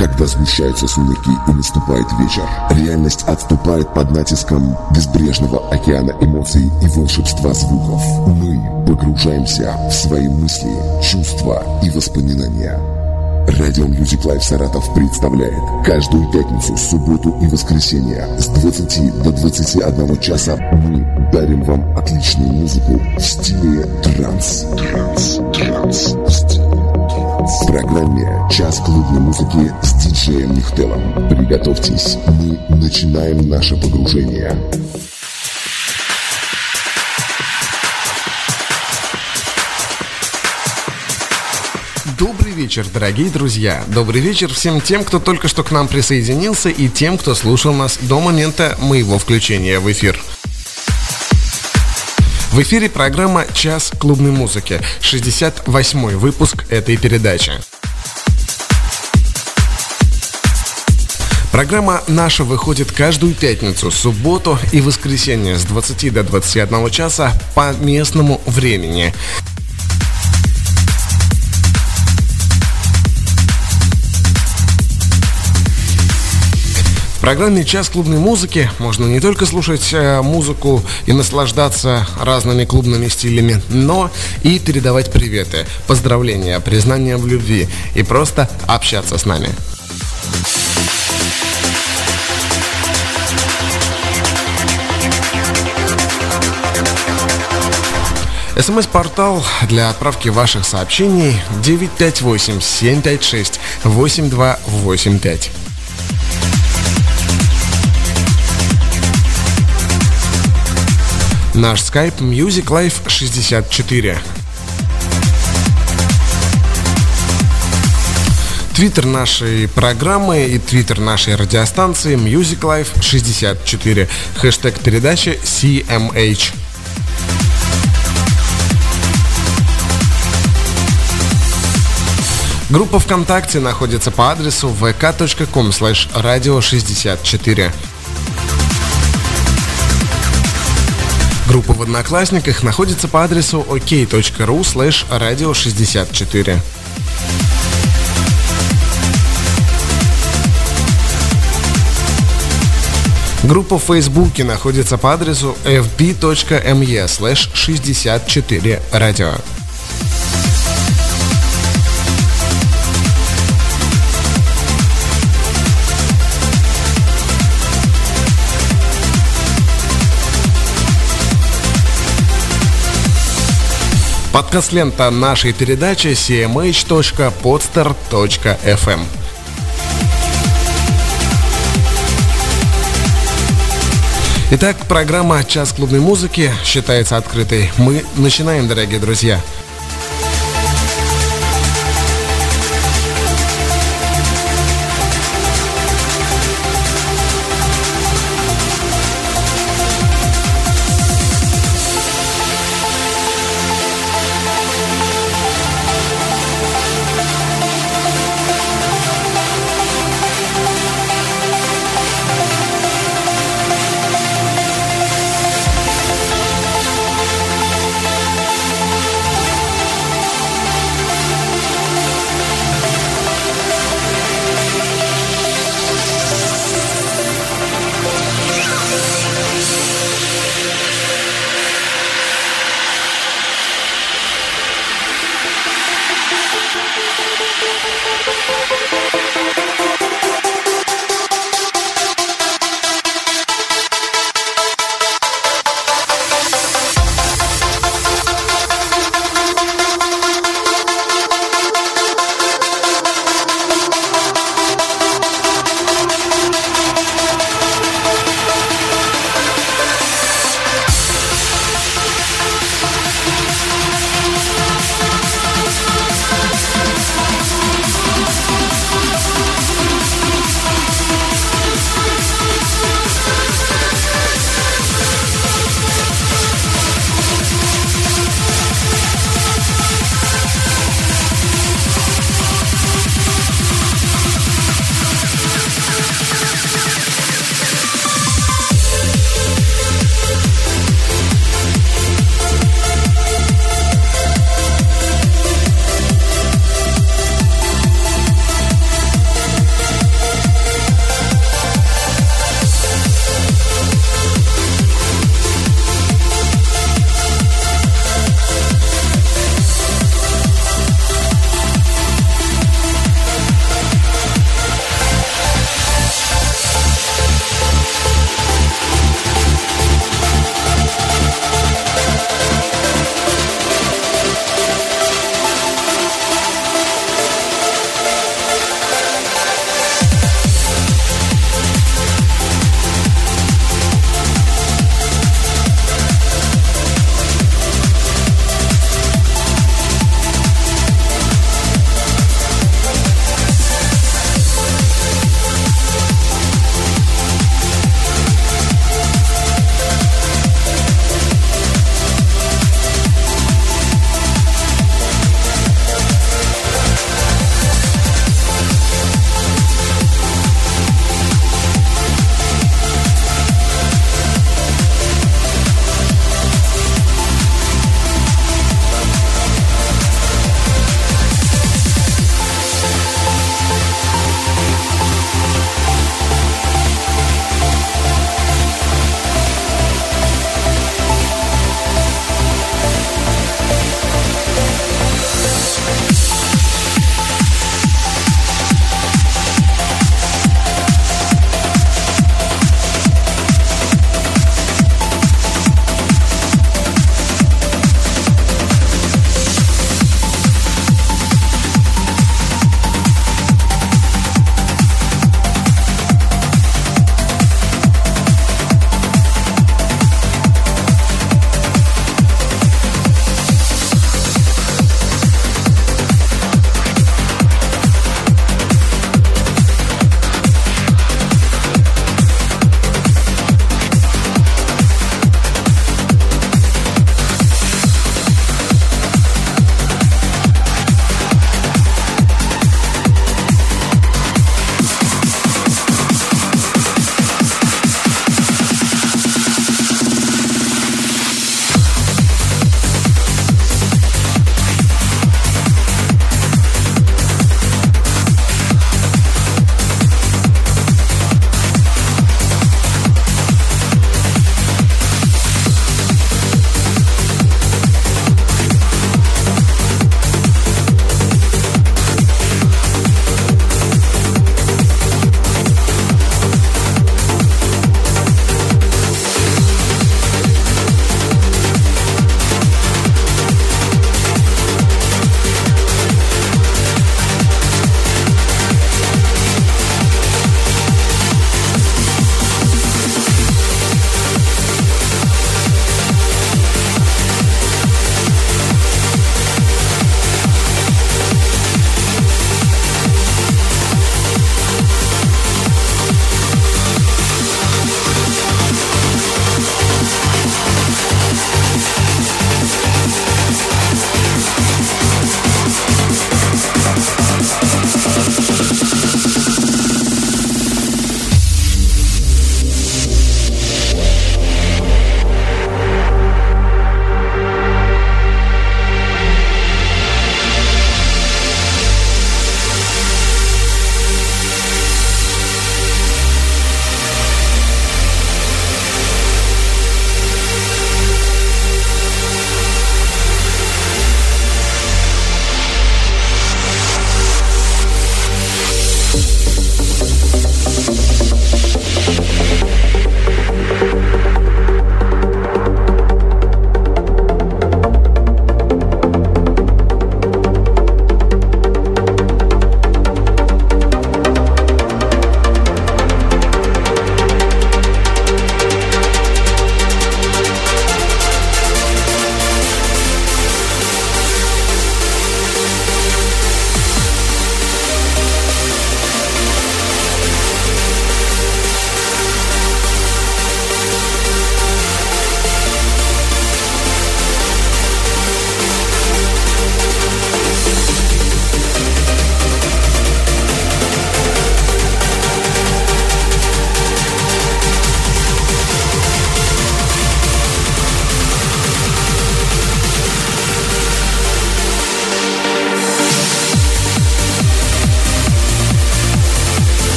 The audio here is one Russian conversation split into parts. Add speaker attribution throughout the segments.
Speaker 1: Когда сгущаются сумерки и наступает вечер, реальность отступает под натиском безбрежного океана эмоций и волшебства звуков. Мы погружаемся в свои мысли, чувства и воспоминания. Радио Music Live Саратов представляет каждую пятницу, субботу и воскресенье с 20 до 21 часа мы дарим вам отличную музыку в стиле транс. Транс, транс, стиле в программе «Час клубной музыки» с диджеем Нихтелом. Приготовьтесь, мы начинаем наше погружение.
Speaker 2: Добрый вечер, дорогие друзья. Добрый вечер всем тем, кто только что к нам присоединился и тем, кто слушал нас до момента моего включения в эфир. В эфире программа «Час клубной музыки», 68-й выпуск этой передачи. Программа наша выходит каждую пятницу, субботу и воскресенье с 20 до 21 часа по местному времени. В программе «Час клубной музыки» можно не только слушать э, музыку и наслаждаться разными клубными стилями, но и передавать приветы, поздравления, признания в любви и просто общаться с нами. СМС-портал для отправки ваших сообщений 958-756-8285. Наш скайп Music Life 64. Твиттер нашей программы и твиттер нашей радиостанции Music Life 64. Хэштег передачи CMH. Группа ВКонтакте находится по адресу vk.com slash radio 64. Группа в Одноклассниках находится по адресу ok.ru slash radio 64. Группа в Фейсбуке находится по адресу fb.me slash 64 радио. Подкаст-лента нашей передачи cmh.podster.fm. Итак, программа «Час клубной музыки» считается открытой. Мы начинаем, дорогие друзья.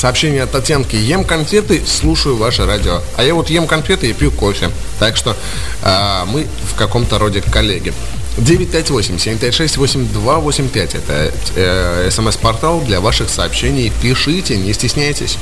Speaker 2: Сообщение от Татьянки. Ем конфеты, слушаю ваше радио. А я вот ем конфеты и пью кофе. Так что э, мы в каком-то роде коллеги. 958-756-8285. Это э, смс-портал для ваших сообщений. Пишите, не стесняйтесь.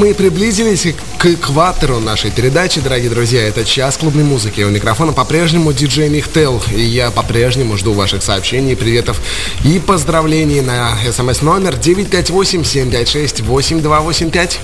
Speaker 2: Мы и приблизились к экватору нашей передачи, дорогие друзья. Это час клубной музыки. У микрофона по-прежнему диджей Михтел. И я по-прежнему жду ваших сообщений, приветов и поздравлений на смс номер 958 756 8285.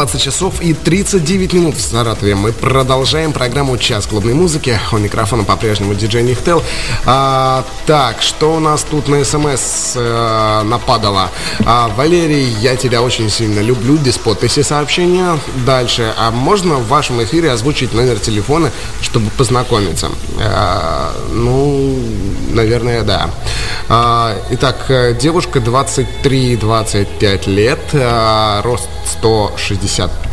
Speaker 2: 20 часов и 39 минут в Саратове. Мы продолжаем программу «Час клубной музыки». У микрофона по-прежнему диджей Нихтел. А, так, что у нас тут на СМС э, нападало? А, Валерий, я тебя очень сильно люблю. Без подписи сообщения. Дальше. А можно в вашем эфире озвучить номер телефона, чтобы познакомиться? А, ну, наверное, да. А, итак, девушка 23-25 лет, а, рост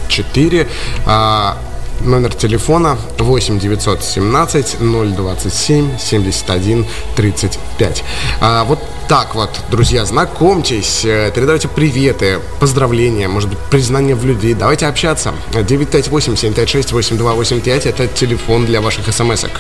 Speaker 2: 164, а, номер телефона 8 917 027 71 35. А, вот так вот, друзья, знакомьтесь, э, передавайте приветы, поздравления, может быть, признание в любви. Давайте общаться. 958 756 8285 это телефон для ваших смс-ок.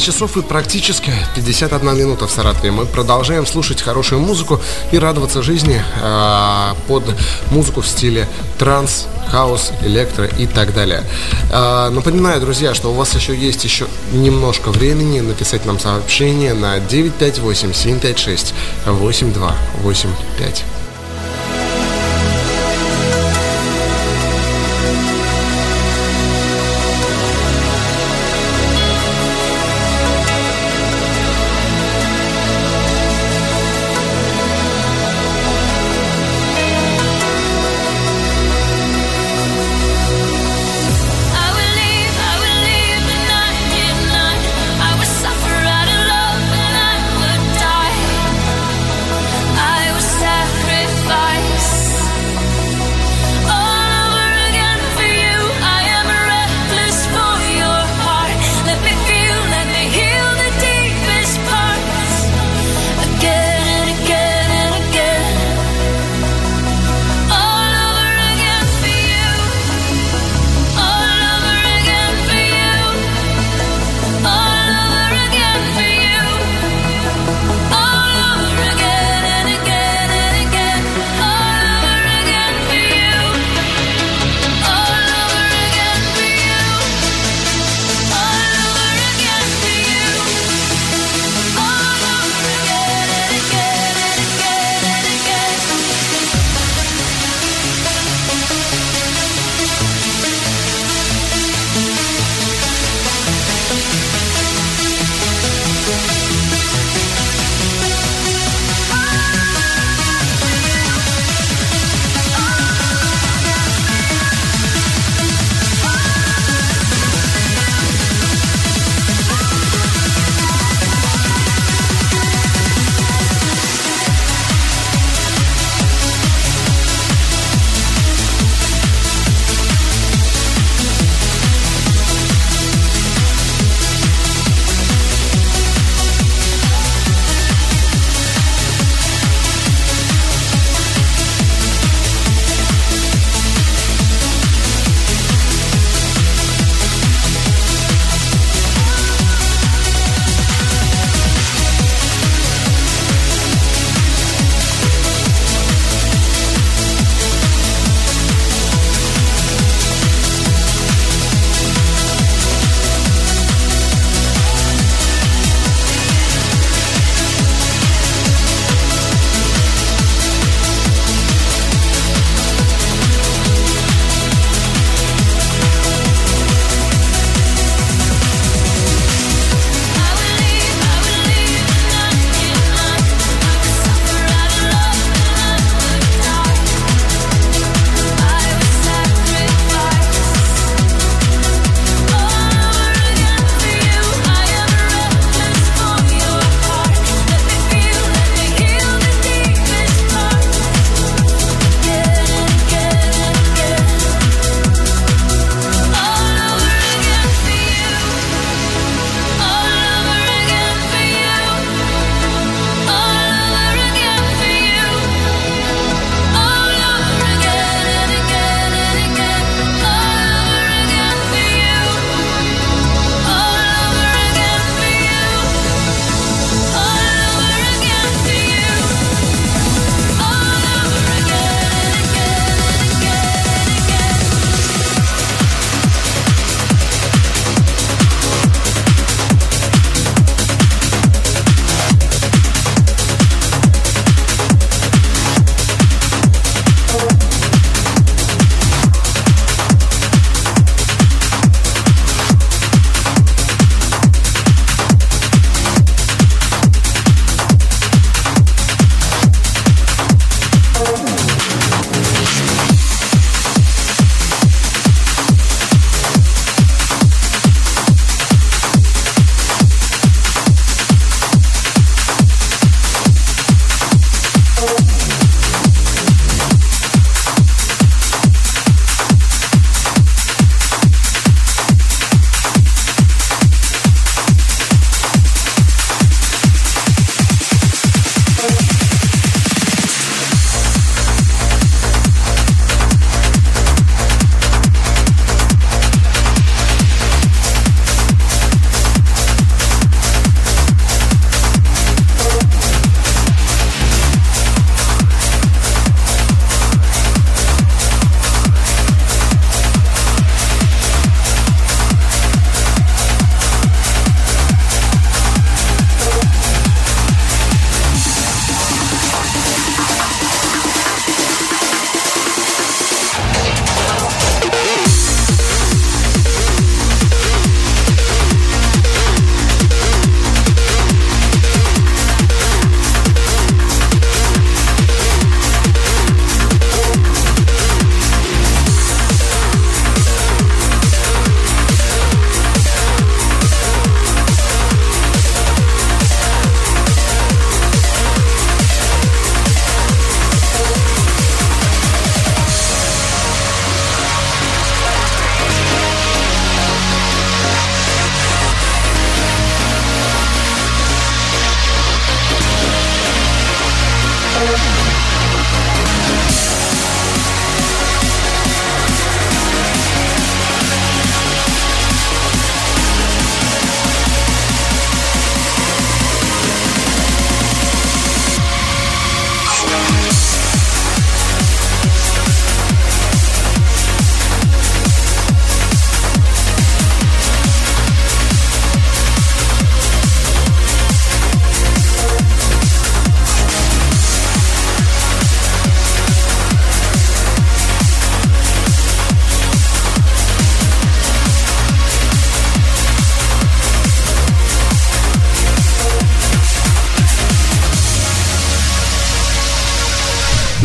Speaker 2: 20 часов и практически 51 минута в Саратове. Мы продолжаем слушать хорошую музыку и радоваться жизни э, под музыку в стиле транс, хаос, электро и так далее. Э, напоминаю, друзья, что у вас еще есть еще немножко времени написать нам сообщение на 958 756 8285.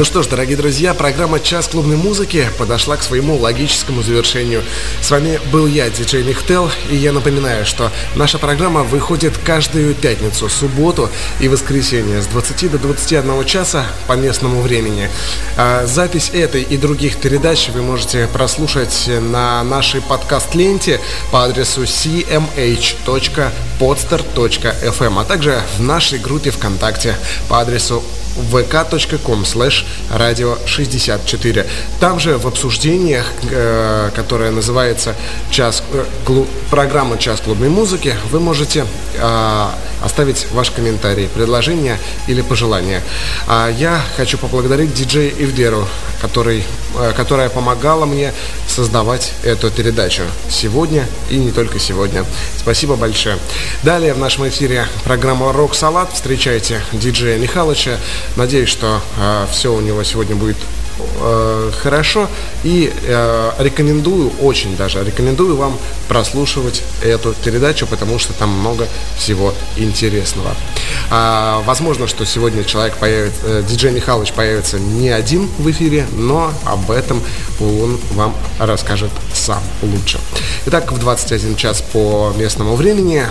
Speaker 2: Что ж, дорогие друзья, программа «Час клубной музыки» подошла к своему логическому завершению. С вами был я, диджей Михтел, и я напоминаю, что наша программа выходит каждую пятницу, субботу и воскресенье с 20 до 21 часа по местному времени. А запись этой и других передач вы можете прослушать на нашей подкаст-ленте по адресу cmh.podster.fm, а также в нашей группе ВКонтакте по адресу vk.com slash radio 64. Там же в обсуждениях, э, которая называется час, э, клуб, программа «Час клубной музыки», вы можете э, оставить ваш комментарий, предложение или пожелание. А я хочу поблагодарить диджея Ивдеру, который, э, которая помогала мне создавать эту передачу сегодня и не только сегодня. Спасибо большое. Далее в нашем эфире программа «Рок Салат». Встречайте диджея Михалыча. Надеюсь, что э, все у него сегодня будет э, хорошо и э, рекомендую, очень даже рекомендую вам прослушивать эту передачу, потому что там много всего интересного. А, возможно, что сегодня человек появится, э, диджей Михайлович появится не один в эфире, но об этом он вам расскажет сам лучше. Итак, в 21 час по местному времени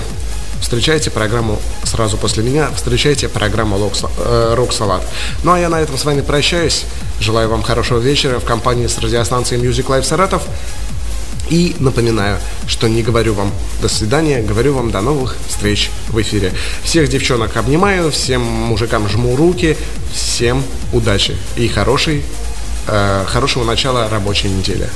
Speaker 2: встречайте программу сразу после меня, встречайте программу э, «Рок Салат». Ну а я на этом с вами прощаюсь. Желаю вам хорошего вечера в компании с радиостанцией Music Live Саратов. И напоминаю, что не говорю вам до свидания, говорю вам до новых встреч в эфире. Всех девчонок обнимаю, всем мужикам жму руки, всем удачи и хорошей, э, хорошего начала рабочей недели.